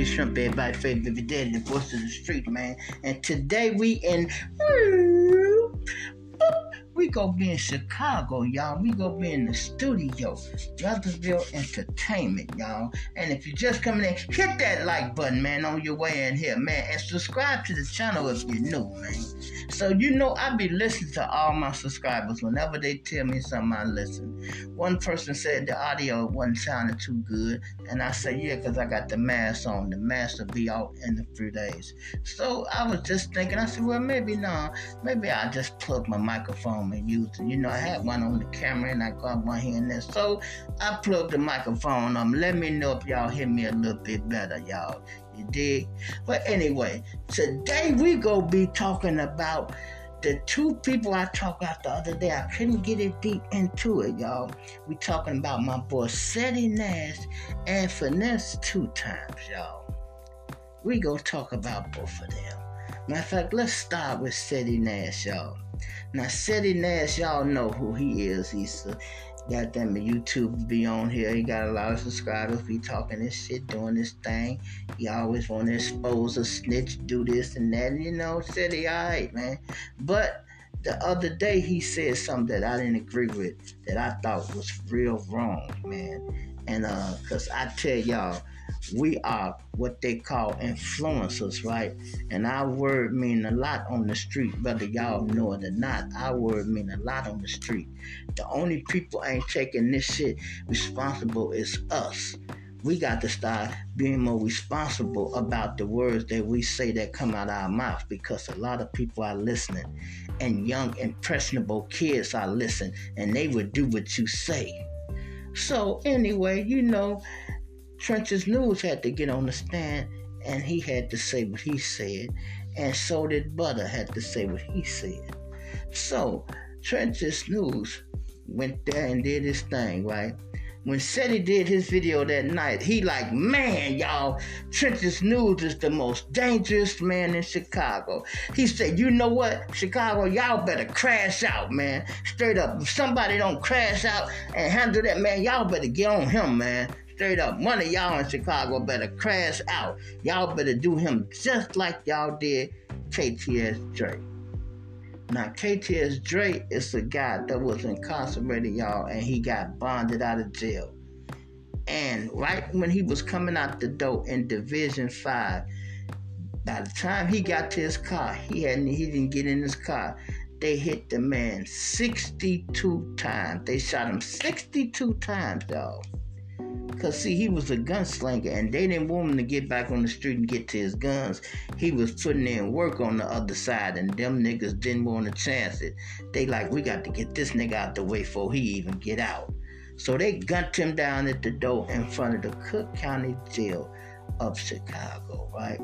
G Shrimp, everybody favorite daddy, the voice of the street, man. And today we in gonna be in Chicago, y'all. We gonna be in the studio, Brotherville Entertainment, y'all. And if you're just coming in, hit that like button, man, on your way in here, man. And subscribe to the channel if you're new, man. So you know I be listening to all my subscribers whenever they tell me something I listen. One person said the audio wasn't sounding too good, and I said yeah, cause I got the mask on. The mask will be out in a few days. So I was just thinking, I said, well maybe no, maybe I'll just plug my microphone You know I had one on the camera and I got one here and there. So I plugged the microphone on. Let me know if y'all hear me a little bit better, y'all. You dig? But anyway, today we gonna be talking about the two people I talked about the other day. I couldn't get it deep into it, y'all. We talking about my boy Seti Nash and Finesse two times, y'all. We gonna talk about both of them. Matter of fact, let's start with Seti Nash, y'all. Now, Seti Nash, y'all know who he is. He's uh, Goddamn YouTube be on here. He got a lot of subscribers. Be talking this shit, doing this thing. He always want to expose a snitch, do this and that. You know, he alright, man. But the other day he said something that I didn't agree with, that I thought was real wrong, man. And uh, cause I tell y'all, we are what they call influencers, right? And our word mean a lot on the street, whether y'all know it or not. Our word mean a lot on the street. The only people ain't taking this shit responsible is us. We got to start being more responsible about the words that we say that come out of our mouth because a lot of people are listening and young impressionable kids are listening and they would do what you say. So anyway, you know, Trenches News had to get on the stand and he had to say what he said, and so did Butter had to say what he said. So Trenches News went there and did his thing, right? When Seti did his video that night, he like, man, y'all, Trenches News is the most dangerous man in Chicago. He said, you know what, Chicago, y'all better crash out, man. Straight up, if somebody don't crash out and handle that, man, y'all better get on him, man straight up. money. y'all in Chicago better crash out. Y'all better do him just like y'all did KTS Dre. Now, KTS Dre is a guy that was incarcerated, y'all, and he got bonded out of jail. And right when he was coming out the door in Division 5, by the time he got to his car, he hadn't he didn't get in his car. They hit the man 62 times. They shot him 62 times, y'all. Cause see, he was a gunslinger, and they didn't want him to get back on the street and get to his guns. He was putting in work on the other side, and them niggas didn't want to chance it. They like, we got to get this nigga out the way before he even get out. So they gunned him down at the door in front of the Cook County Jail of Chicago, right?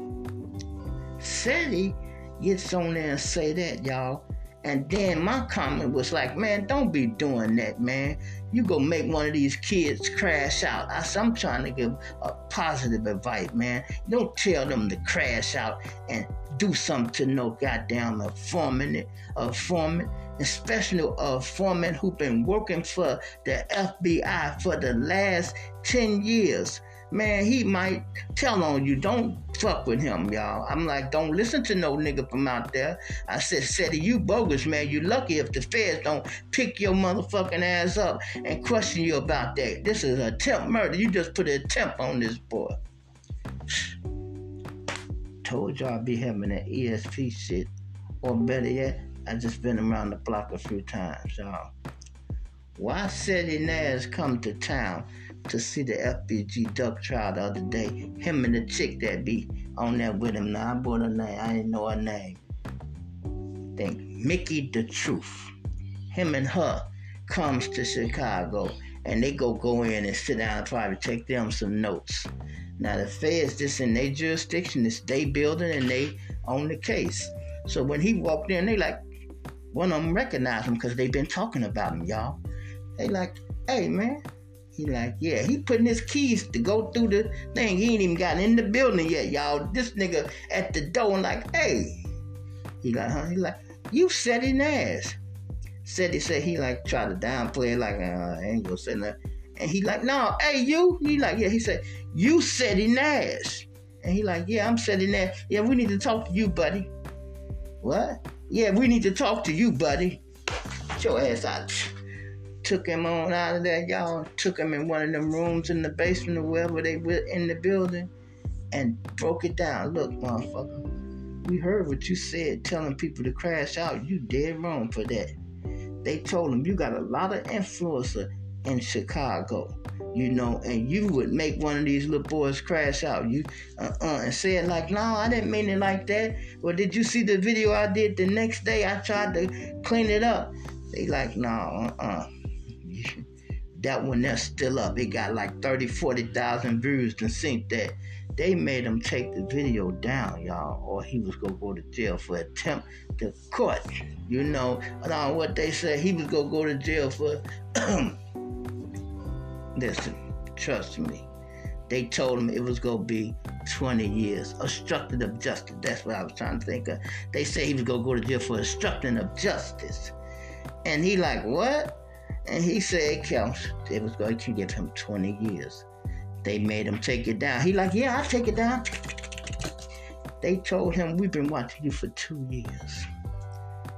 Seti gets on there and say that, y'all. And then my comment was like, man, don't be doing that, man. You go make one of these kids crash out. I, am trying to give a positive advice, man. Don't tell them to crash out and do something to no goddamn foreman, a foreman, especially a foreman who been working for the FBI for the last 10 years man, he might tell on you. Don't fuck with him, y'all. I'm like, don't listen to no nigga from out there. I said, Seti, you bogus, man. You lucky if the feds don't pick your motherfucking ass up and question you about that. This is attempt murder. You just put an attempt on this boy. Told y'all I'd be having that ESP shit. Or better yet, I just been around the block a few times, y'all. Why Seti Nash come to town? To see the FBG duck trial the other day. Him and the chick that be on there with him. Now I bought her name. I didn't know her name. Think Mickey the Truth. Him and her comes to Chicago and they go go in and sit down and try to take them some notes. Now the feds just in their jurisdiction, it's they building and they own the case. So when he walked in, they like one of them recognized him because they been talking about him, y'all. They like, hey man, he like, yeah, he putting his keys to go through the thing. He ain't even gotten in the building yet, y'all. This nigga at the door and like, hey. He like, huh? He like, you Seti Nash. Said he said he like try to downplay it like uh, I ain't gonna say that. And he like, no, hey you. He like, yeah. He said, you Seti Nash. And he like, yeah, I'm sitting there. Yeah, we need to talk to you, buddy. What? Yeah, we need to talk to you, buddy. Get your ass out. Took him on out of there, y'all. Took him in one of them rooms in the basement or wherever they were in the building and broke it down. Look, motherfucker, we heard what you said telling people to crash out. You dead wrong for that. They told him you got a lot of influencer in Chicago, you know, and you would make one of these little boys crash out. You uh uh and say it like, no, I didn't mean it like that. Well, did you see the video I did the next day? I tried to clean it up. They like, no, uh uh. That one that's still up. It got like 30, 40,000 views to sync that. They made him take the video down, y'all, or he was gonna go to jail for attempt to court. You know, uh, what they said, he was gonna go to jail for Listen, trust me. They told him it was gonna be 20 years. Obstruction of justice. That's what I was trying to think of. They say he was gonna go to jail for obstructing of justice. And he like, what? And he said counts. they was going to give him 20 years. They made him take it down. He like, yeah, I'll take it down. They told him we've been watching you for two years.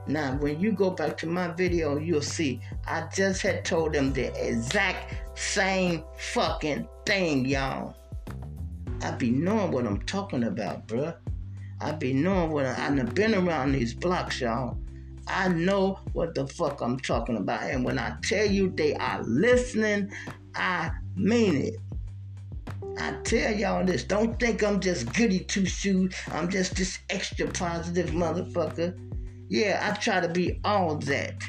Now, when you go back to my video, you'll see I just had told them the exact same fucking thing, y'all. I be knowing what I'm talking about, bruh. I be knowing what I, I've been around these blocks, y'all. I know what the fuck I'm talking about. And when I tell you they are listening, I mean it. I tell y'all this. Don't think I'm just goody two shoes. I'm just this extra positive motherfucker. Yeah, I try to be all that.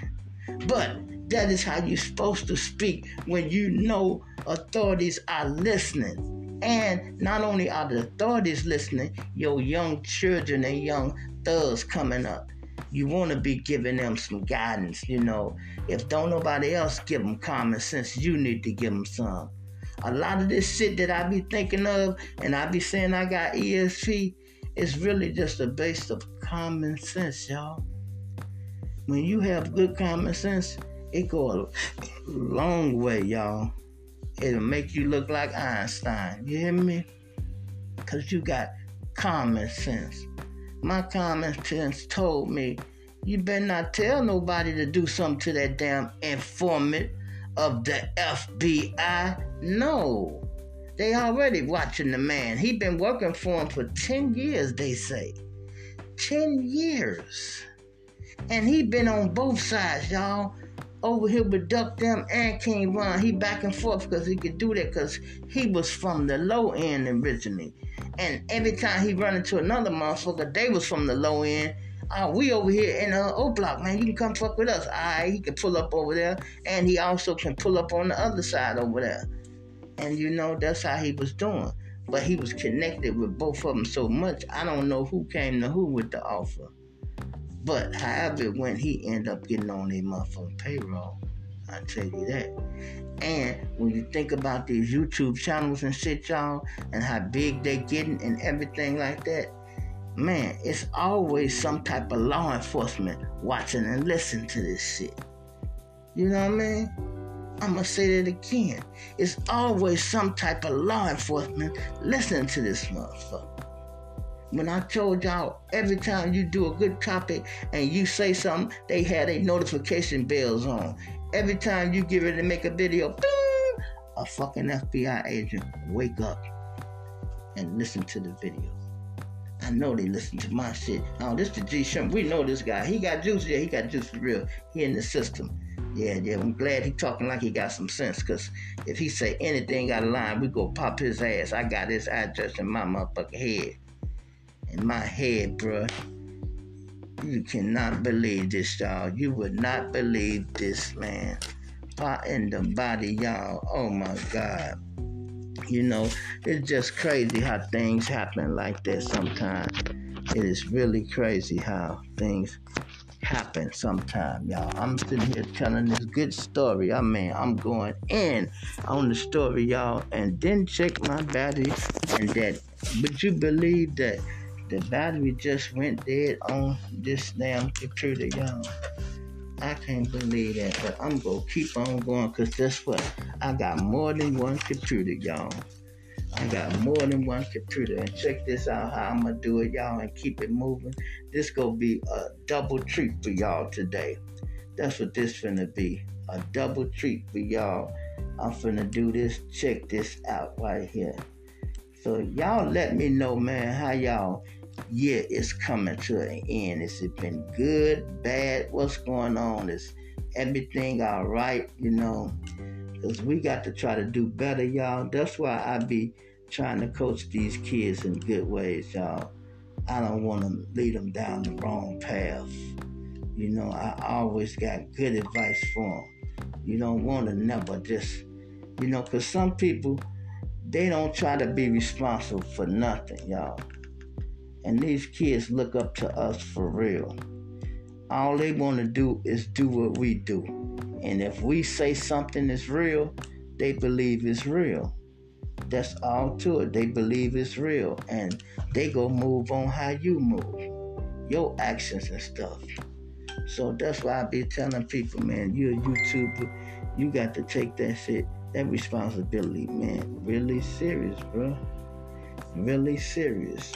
But that is how you're supposed to speak when you know authorities are listening. And not only are the authorities listening, your young children and young thugs coming up. You want to be giving them some guidance, you know. If don't nobody else give them common sense, you need to give them some. A lot of this shit that I be thinking of and I be saying I got ESP is really just a base of common sense, y'all when you have good common sense, it go a long way, y'all. It'll make you look like Einstein. You hear me? Cause you got common sense. My common sense told me you better not tell nobody to do something to that damn informant of the FBI. No. They already watching the man. He been working for him for 10 years, they say. 10 years. And he been on both sides, y'all. Over here with Duck Them and King Von. He back and forth because he could do that because he was from the low end originally. And every time he run into another motherfucker, they was from the low end. Uh, we over here in uh, O Block, man. You can come fuck with us. Alright, he can pull up over there, and he also can pull up on the other side over there. And you know that's how he was doing. But he was connected with both of them so much. I don't know who came to who with the offer. But however, when he end up getting on their motherfucking payroll, I tell you that. And when you think about these YouTube channels and shit, y'all, and how big they getting and everything like that, man, it's always some type of law enforcement watching and listening to this shit. You know what I mean? I'm gonna say that again. It's always some type of law enforcement listening to this motherfucker. When I told y'all every time you do a good topic and you say something, they had a notification bells on. Every time you get ready to make a video, bing, a fucking FBI agent wake up and listen to the video. I know they listen to my shit. Oh, this the G Shrimp. We know this guy. He got juice. Yeah, he got juice for real. He in the system. Yeah, yeah. I'm glad he talking like he got some sense. Cause if he say anything out of line, we go pop his ass. I got his address in my motherfucking head in my head, bruh. You cannot believe this, y'all. You would not believe this, man. Pot in the body, y'all. Oh my God. You know, it's just crazy how things happen like that sometimes. It is really crazy how things happen sometimes, y'all. I'm sitting here telling this good story. I mean, I'm going in on the story, y'all, and then check my battery and that. But you believe that the battery just went dead on this damn computer, y'all. I can't believe that, but I'm gonna keep on going because guess what? I got more than one computer, y'all. I got more than one computer. And check this out how I'm gonna do it, y'all, and keep it moving. This gonna be a double treat for y'all today. That's what this finna be. A double treat for y'all. I'm finna do this. Check this out right here. So y'all let me know, man, how y'all year is coming to an end. Has it been good, bad? What's going on? Is everything all right? You know, because we got to try to do better, y'all. That's why I be trying to coach these kids in good ways, y'all. I don't want to lead them down the wrong path. You know, I always got good advice for them. You don't want to never just, you know, because some people, they don't try to be responsible for nothing, y'all. And these kids look up to us for real. All they want to do is do what we do. And if we say something is real, they believe it's real. That's all to it. They believe it's real. And they go move on how you move. Your actions and stuff. So that's why I be telling people, man, you're a YouTuber. You got to take that shit, that responsibility, man, really serious, bro. Really serious.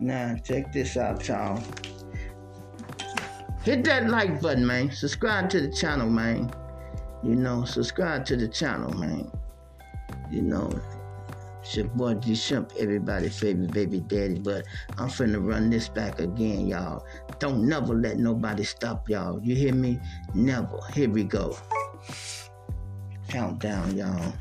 Now, check this out, y'all. Hit that like button, man. Subscribe to the channel, man. You know, subscribe to the channel, man. You know, it's your boy G Shrimp, everybody's favorite baby daddy. But I'm finna run this back again, y'all. Don't never let nobody stop y'all. You hear me? Never. Here we go. Countdown, y'all.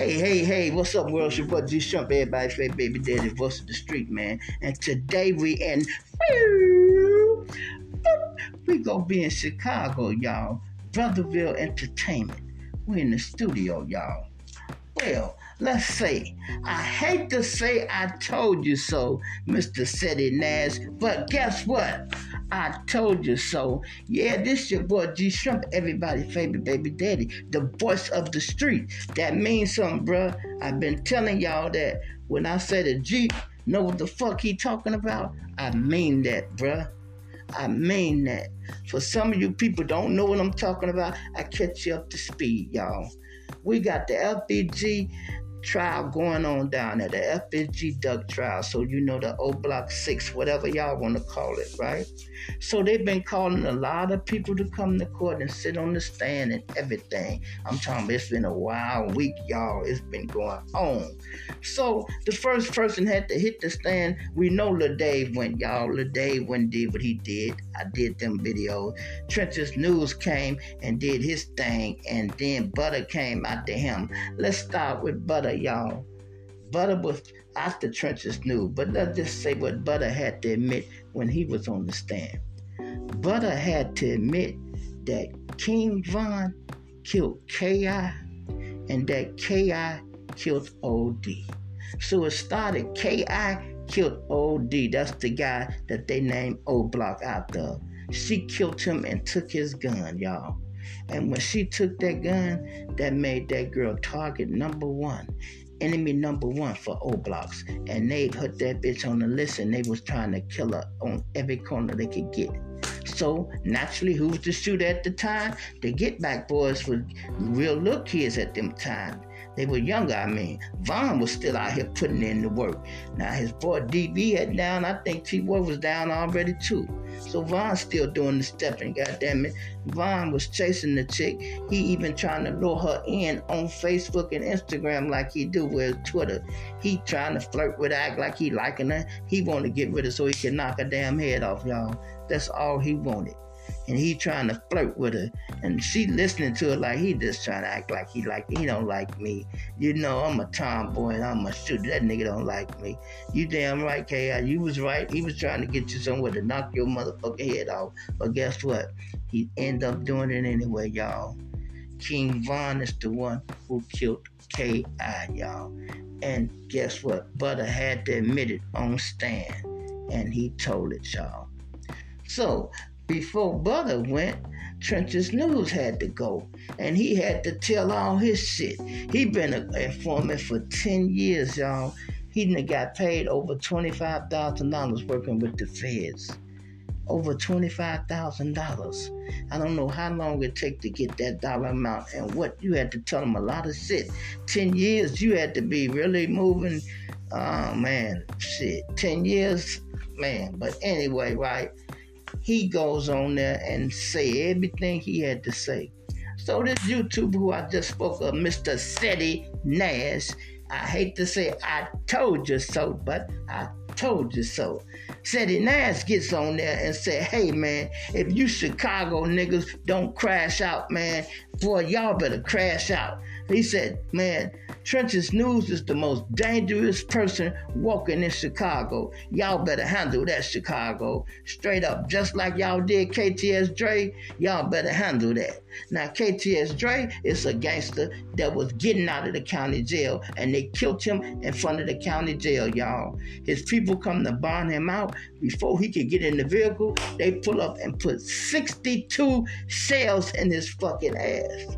Hey, hey, hey, what's up, world? It's your boy G Shrimp, everybody's favorite baby daddy, voice of the street, man. And today we in we gonna be in Chicago, y'all. Brotherville Entertainment. We in the studio, y'all. Well, let's say, I hate to say I told you so, Mr. Seti Nash, but guess what? I told you so. Yeah, this your boy G Shrimp, everybody's favorite baby daddy, the voice of the street. That means something, bruh. I've been telling y'all that when I say the G, know what the fuck he talking about? I mean that, bruh. I mean that. For some of you people don't know what I'm talking about, I catch you up to speed, y'all. We got the FBG trial going on down there, the FBG duck trial. So you know the O Block 6, whatever y'all want to call it, right? So they've been calling a lot of people to come to court and sit on the stand and everything. I'm talking it's been a wild week, y'all. It's been going on. So the first person had to hit the stand. We know Lil Dave went, y'all. Lil Dave went did what he did. I did them videos. Trenches News came and did his thing, and then Butter came after him. Let's start with Butter, y'all. Butter was after Trenches News, but let's just say what Butter had to admit when he was on the stand. Butter had to admit that King Von killed K.I. and that K.I. killed OD. So it started K.I. killed OD. That's the guy that they named O Block after. She killed him and took his gun, y'all. And when she took that gun, that made that girl target number one enemy number one for O blocks. And they put that bitch on the list and they was trying to kill her on every corner they could get. So naturally, who was the shooter at the time? The Get Back Boys were real little kids at them time. They were younger, I mean. Von was still out here putting in the work. Now his boy DB had down, I think T-Boy was down already too. So Von's still doing the stepping, goddamn it. Von was chasing the chick. He even trying to lure her in on Facebook and Instagram like he do with Twitter. He trying to flirt with her, act like he liking her. He want to get rid of so he can knock her damn head off, y'all. That's all he wanted and he trying to flirt with her, and she listening to it like he just trying to act like he like he don't like me. You know, I'm a tomboy and I'm a shooter. That nigga don't like me. You damn right, K.I. You was right. He was trying to get you somewhere to knock your motherfucking head off. But guess what? He end up doing it anyway, y'all. King Von is the one who killed K.I., y'all. And guess what? Butter had to admit it on stand. And he told it, y'all. So before Butter went, Trenches News had to go, and he had to tell all his shit. He been an informant for 10 years, y'all. He done got paid over $25,000 working with the feds. over $25,000. I don't know how long it take to get that dollar amount and what you had to tell them a lot of shit. 10 years you had to be really moving. Oh man, shit. 10 years, man. But anyway, right? He goes on there and say everything he had to say. So this YouTuber who I just spoke of, Mr. Seti Nash, I hate to say I told you so, but I told you so. Seti Nash gets on there and said, hey man, if you Chicago niggas don't crash out, man, boy, y'all better crash out. He said, man, Trenches News is the most dangerous person walking in Chicago. Y'all better handle that, Chicago. Straight up, just like y'all did KTS Dre, y'all better handle that. Now, KTS Dre is a gangster that was getting out of the county jail, and they killed him in front of the county jail, y'all. His people come to bond him out. Before he could get in the vehicle, they pull up and put 62 shells in his fucking ass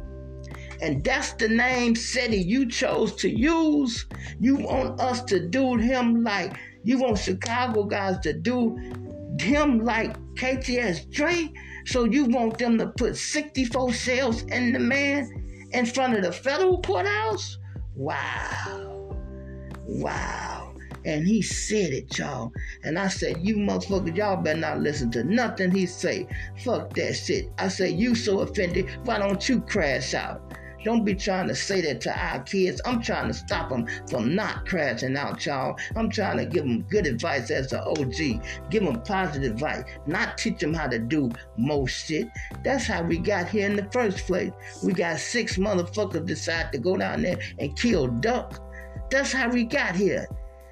and that's the name city you chose to use. You want us to do him like you want Chicago guys to do him like KTS Dre. So you want them to put 64 shells in the man in front of the federal courthouse? Wow. Wow. And he said it, y'all. And I said, you motherfuckers, y'all better not listen to nothing he say. Fuck that shit. I said, you so offended, why don't you crash out? Don't be trying to say that to our kids. I'm trying to stop them from not crashing out, y'all. I'm trying to give them good advice as an OG. Give them positive advice, not teach them how to do most shit. That's how we got here in the first place. We got six motherfuckers decide to go down there and kill duck. That's how we got here.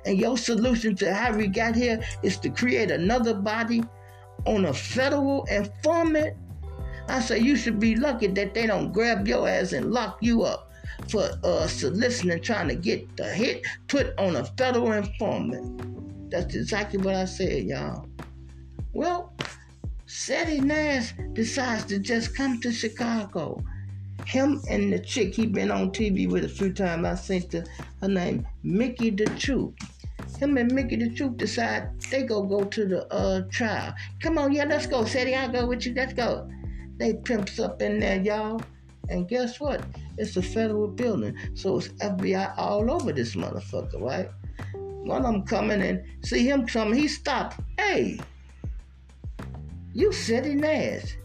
And your solution to how we got here is to create another body on a federal informant I say you should be lucky that they don't grab your ass and lock you up for uh, soliciting trying to get the hit put on a federal informant. That's exactly what I said, y'all. Well, Seti Nash decides to just come to Chicago. Him and the chick he been on TV with a few times. I think the, her name Mickey the Truth. Him and Mickey the Truth decide they go go to the uh, trial. Come on, yeah, let's go, Seti. I'll go with you. Let's go. They pimps up in there, y'all. And guess what? It's a federal building. So it's FBI all over this motherfucker, right? One of them coming and see him coming, he stopped. Hey, you Seti Nash.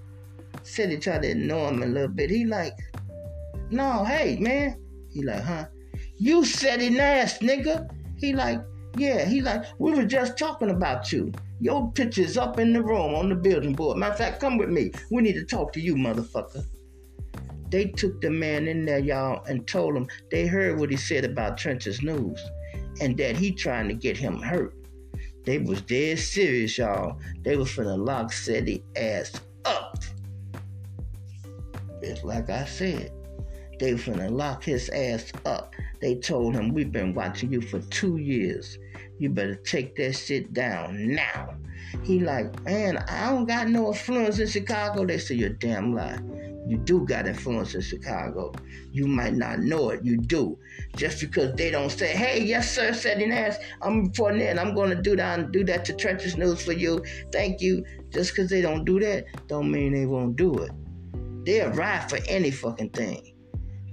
Said he tried to ignore him a little bit. He like, no, hey, man. He like, huh? You Seti Nash, nigga. He like, yeah. He like, we were just talking about you. Your picture's up in the room on the building board. Matter of fact, come with me. We need to talk to you, motherfucker. They took the man in there, y'all, and told him they heard what he said about Trenches News and that he trying to get him hurt. They was dead serious, y'all. They was finna lock Seti ass up. It's like I said. They finna lock his ass up. They told him, we've been watching you for two years. You better take that shit down now. He like, man, I don't got no influence in Chicago. They say, you're damn lie. You do got influence in Chicago. You might not know it. You do. Just because they don't say, hey, yes, sir, Seti ass, I'm reporting it and I'm going to do that, do that to Trenches News for you. Thank you. Just because they don't do that, don't mean they won't do it. They'll ride for any fucking thing.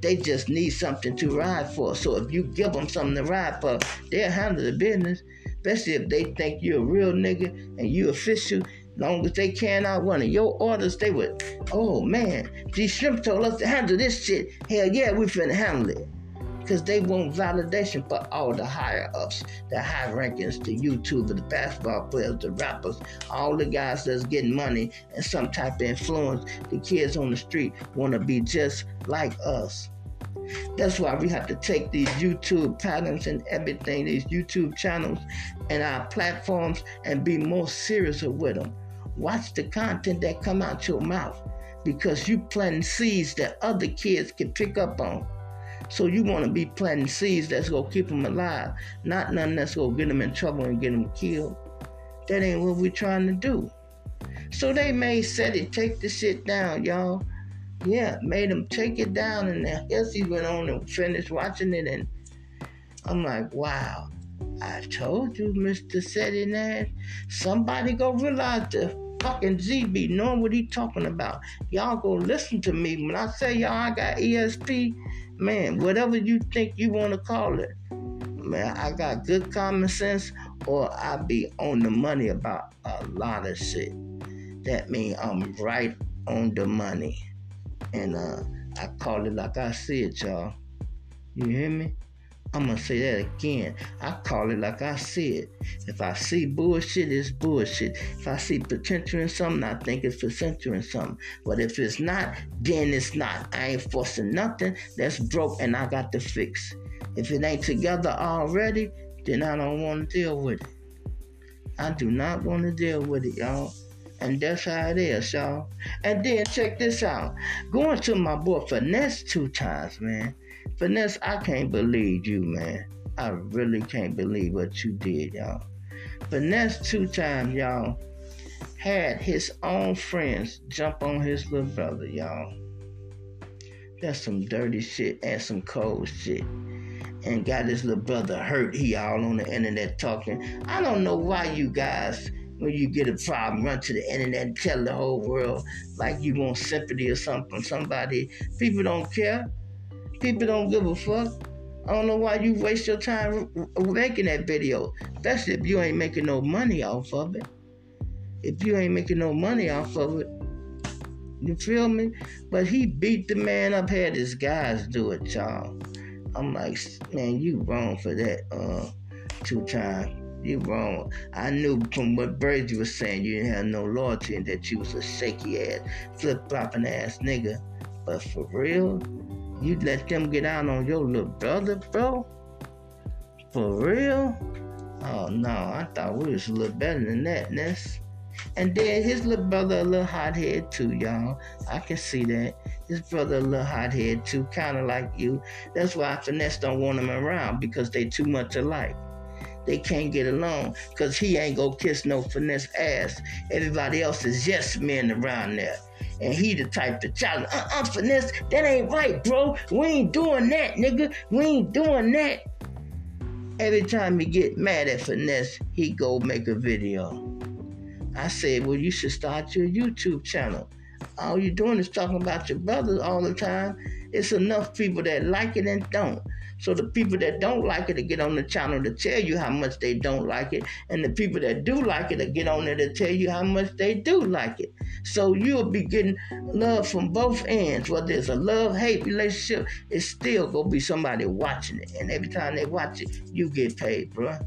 They just need something to ride for. So if you give them something to ride for, they'll handle the business. Especially if they think you're a real nigga and you official. Long as they carrying out one of your orders, they would, oh man, these shrimp told us to handle this shit. Hell yeah, we finna handle it because they want validation for all the higher ups, the high rankings, the YouTubers, the basketball players, the rappers, all the guys that's getting money and some type of influence. The kids on the street want to be just like us. That's why we have to take these YouTube patterns and everything, these YouTube channels and our platforms and be more serious with them. Watch the content that come out your mouth because you planting seeds that other kids can pick up on. So you want to be planting seeds that's to keep them alive, not nothing that's to get them in trouble and get them killed. That ain't what we're trying to do. So they may said it, take the shit down, y'all yeah, made him take it down, and then I guess he went on and finished watching it, and I'm like, wow. I told you, Mr. Seti somebody gonna realize the fucking ZB knowing what he talking about. Y'all go listen to me. When I say y'all I got ESP, man, whatever you think you want to call it. Man, I got good common sense or I be on the money about a lot of shit. That mean I'm right on the money. And uh, I call it like I see it, y'all. You hear me? I'm gonna say that again. I call it like I see it. If I see bullshit, it's bullshit. If I see potential in something, I think it's potential in something. But if it's not, then it's not. I ain't forcing nothing that's broke and I got to fix. If it ain't together already, then I don't want to deal with it. I do not want to deal with it, y'all. And that's how it is, y'all. And then check this out. Going to my boy Finesse two times, man. Finesse, I can't believe you, man. I really can't believe what you did, y'all. Finesse two times, y'all, had his own friends jump on his little brother, y'all. That's some dirty shit and some cold shit. And got his little brother hurt. He all on the internet talking. I don't know why you guys, when you get a problem, run to the internet and tell the whole world like you want sympathy or something from somebody. People don't care. People don't give a fuck. I don't know why you waste your time making that video, especially if you ain't making no money off of it. If you ain't making no money off of it, you feel me? But he beat the man up, had his guys do it, y'all. I'm like, man, you wrong for that, uh, two times. You wrong. I knew from what Birdie was saying, you didn't have no loyalty and that you was a shaky ass, flip flopping ass nigga. But for real, you let them get out on your little brother, bro? For real? Oh no, I thought we was a little better than that, Ness. And then his little brother a little hothead too, y'all. I can see that. His brother a little hothead too, kinda like you. That's why Finesse don't want him around because they too much alike. They can't get along because he ain't gonna kiss no finesse ass. Everybody else is yes men around there. And he the type to challenge, uh-uh, finesse, that ain't right, bro. We ain't doing that, nigga. We ain't doing that. Every time he get mad at finesse, he go make a video. I said, well, you should start your YouTube channel. All you're doing is talking about your brothers all the time. It's enough people that like it and don't. So the people that don't like it to get on the channel to tell you how much they don't like it, and the people that do like it to get on there to tell you how much they do like it. So you'll be getting love from both ends. Whether it's a love hate relationship, it's still gonna be somebody watching it, and every time they watch it, you get paid, bro.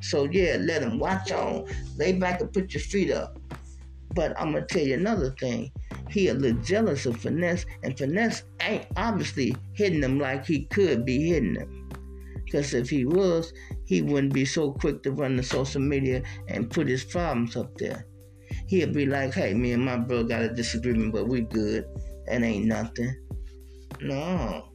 So yeah, let them watch on, lay back and put your feet up. But I'm gonna tell you another thing he a little jealous of Finesse, and Finesse ain't obviously hitting him like he could be hitting him. Because if he was, he wouldn't be so quick to run the social media and put his problems up there. He'd be like, hey, me and my bro got a disagreement, but we good. That ain't nothing. No.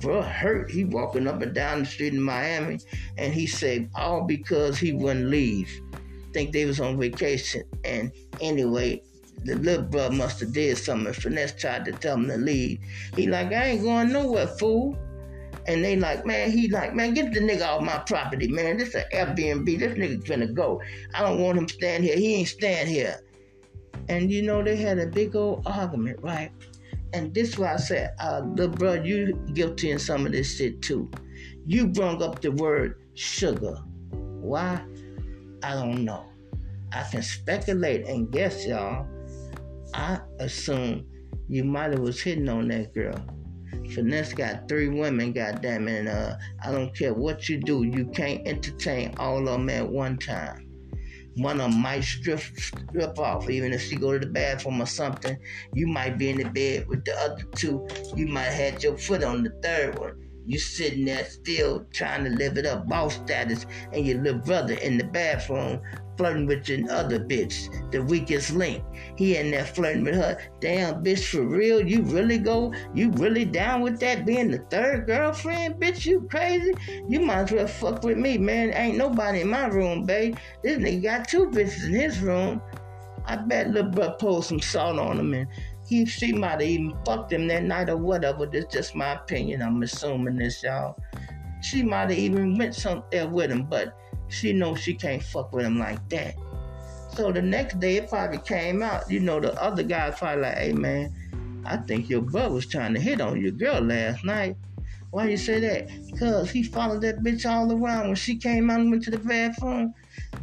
Bro hurt. He walking up and down the street in Miami, and he said, all because he wouldn't leave. Think they was on vacation. And anyway, the little brother must have did something. Finesse tried to tell him to leave. He like, I ain't going nowhere, fool. And they like, man, he like, man, get the nigga off my property, man. This is an Airbnb. This nigga's gonna go. I don't want him stand here. He ain't stand here. And you know, they had a big old argument, right? And this is why I said, uh, little bro, you guilty in some of this shit too. You brung up the word sugar. Why? I don't know. I can speculate and guess, y'all. I assume you might have was hitting on that girl. Finesse got three women, goddamn it. Uh, I don't care what you do, you can't entertain all of them at one time. One of them might strip, strip off, even if she go to the bathroom or something. You might be in the bed with the other two. You might have your foot on the third one. You sitting there still trying to live it up, boss status, and your little brother in the bathroom flirting with your other bitch, the weakest link. He in there flirting with her. Damn, bitch, for real? You really go? You really down with that being the third girlfriend? Bitch, you crazy? You might as well fuck with me, man. Ain't nobody in my room, babe. This nigga got two bitches in his room. I bet little bro pulled some salt on him and he she might have even fucked him that night or whatever. That's just my opinion. I'm assuming this, y'all. She might have even went somewhere with him, but she knows she can't fuck with him like that. So the next day it probably came out. You know, the other guys probably like, hey man, I think your brother was trying to hit on your girl last night. Why you say that? Cause he followed that bitch all around. When she came out and went to the bathroom,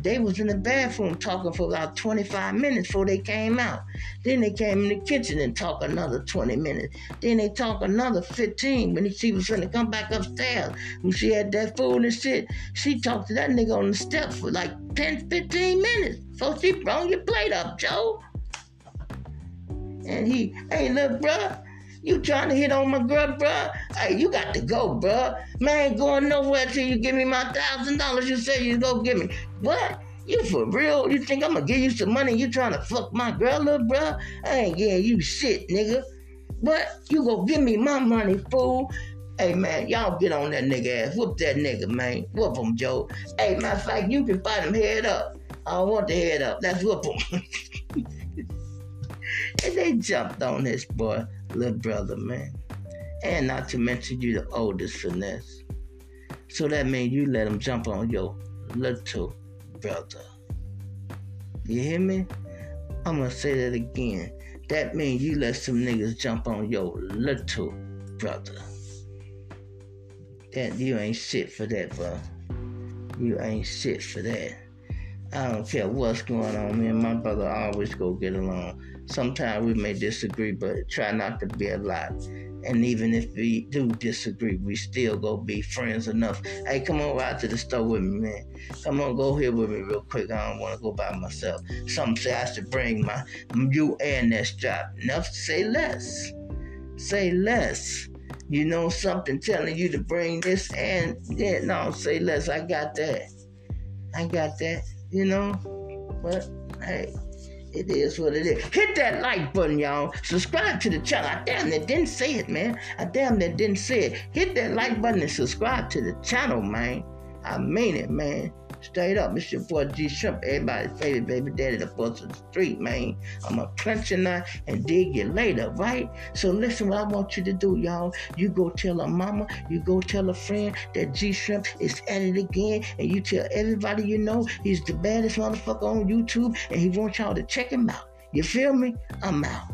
they was in the bathroom talking for about 25 minutes before they came out. Then they came in the kitchen and talked another 20 minutes. Then they talked another 15 when she was gonna come back upstairs. When she had that food and shit, she talked to that nigga on the steps for like 10, 15 minutes. So she brought your plate up, Joe. And he, hey, look, bruh, you trying to hit on my girl, bruh? Hey, you got to go, bruh. Man, going nowhere till you give me my thousand dollars you said you go give me. What? You for real? You think I'm gonna give you some money? You trying to fuck my girl, little bruh? I ain't getting you shit, nigga. What? You go give me my money, fool? Hey man, y'all get on that nigga ass. Whoop that nigga, man. Whoop him, Joe. Hey, matter of fact, you can fight him head up. I don't want the head up. That's whoop him. and they jumped on this boy little brother, man. And not to mention you the oldest finesse. So that means you let him jump on your little brother. You hear me? I'm gonna say that again. That means you let some niggas jump on your little brother. That you ain't shit for that, bro. You ain't shit for that. I don't care what's going on. Me and my brother always go get along. Sometimes we may disagree, but try not to be a lot. And even if we do disagree, we still go be friends enough. Hey, come on ride to the store with me, man. Come on, go here with me real quick. I don't want to go by myself. Some say I should bring my you and that strap. Enough to say less. Say less. You know something telling you to bring this and yeah, no, say less. I got that. I got that you know. But hey, it is what it is. Hit that like button, y'all. Subscribe to the channel. I damn that didn't say it, man. I damn that didn't say it. Hit that like button and subscribe to the channel, man. I mean it, man. Straight up, it's your boy G Shrimp, everybody's favorite baby daddy, the boss of the street, man. I'm gonna clench your knot and dig you later, right? So listen, what I want you to do, y'all. You go tell a mama, you go tell a friend that G Shrimp is at it again, and you tell everybody you know he's the baddest motherfucker on YouTube, and he wants y'all to check him out. You feel me? I'm out.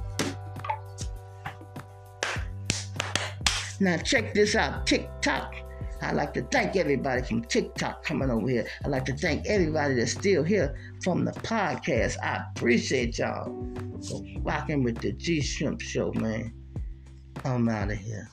Now check this out, TikTok. I'd like to thank everybody from TikTok coming over here. I'd like to thank everybody that's still here from the podcast. I appreciate y'all for rocking with the G Shrimp Show, man. I'm out of here.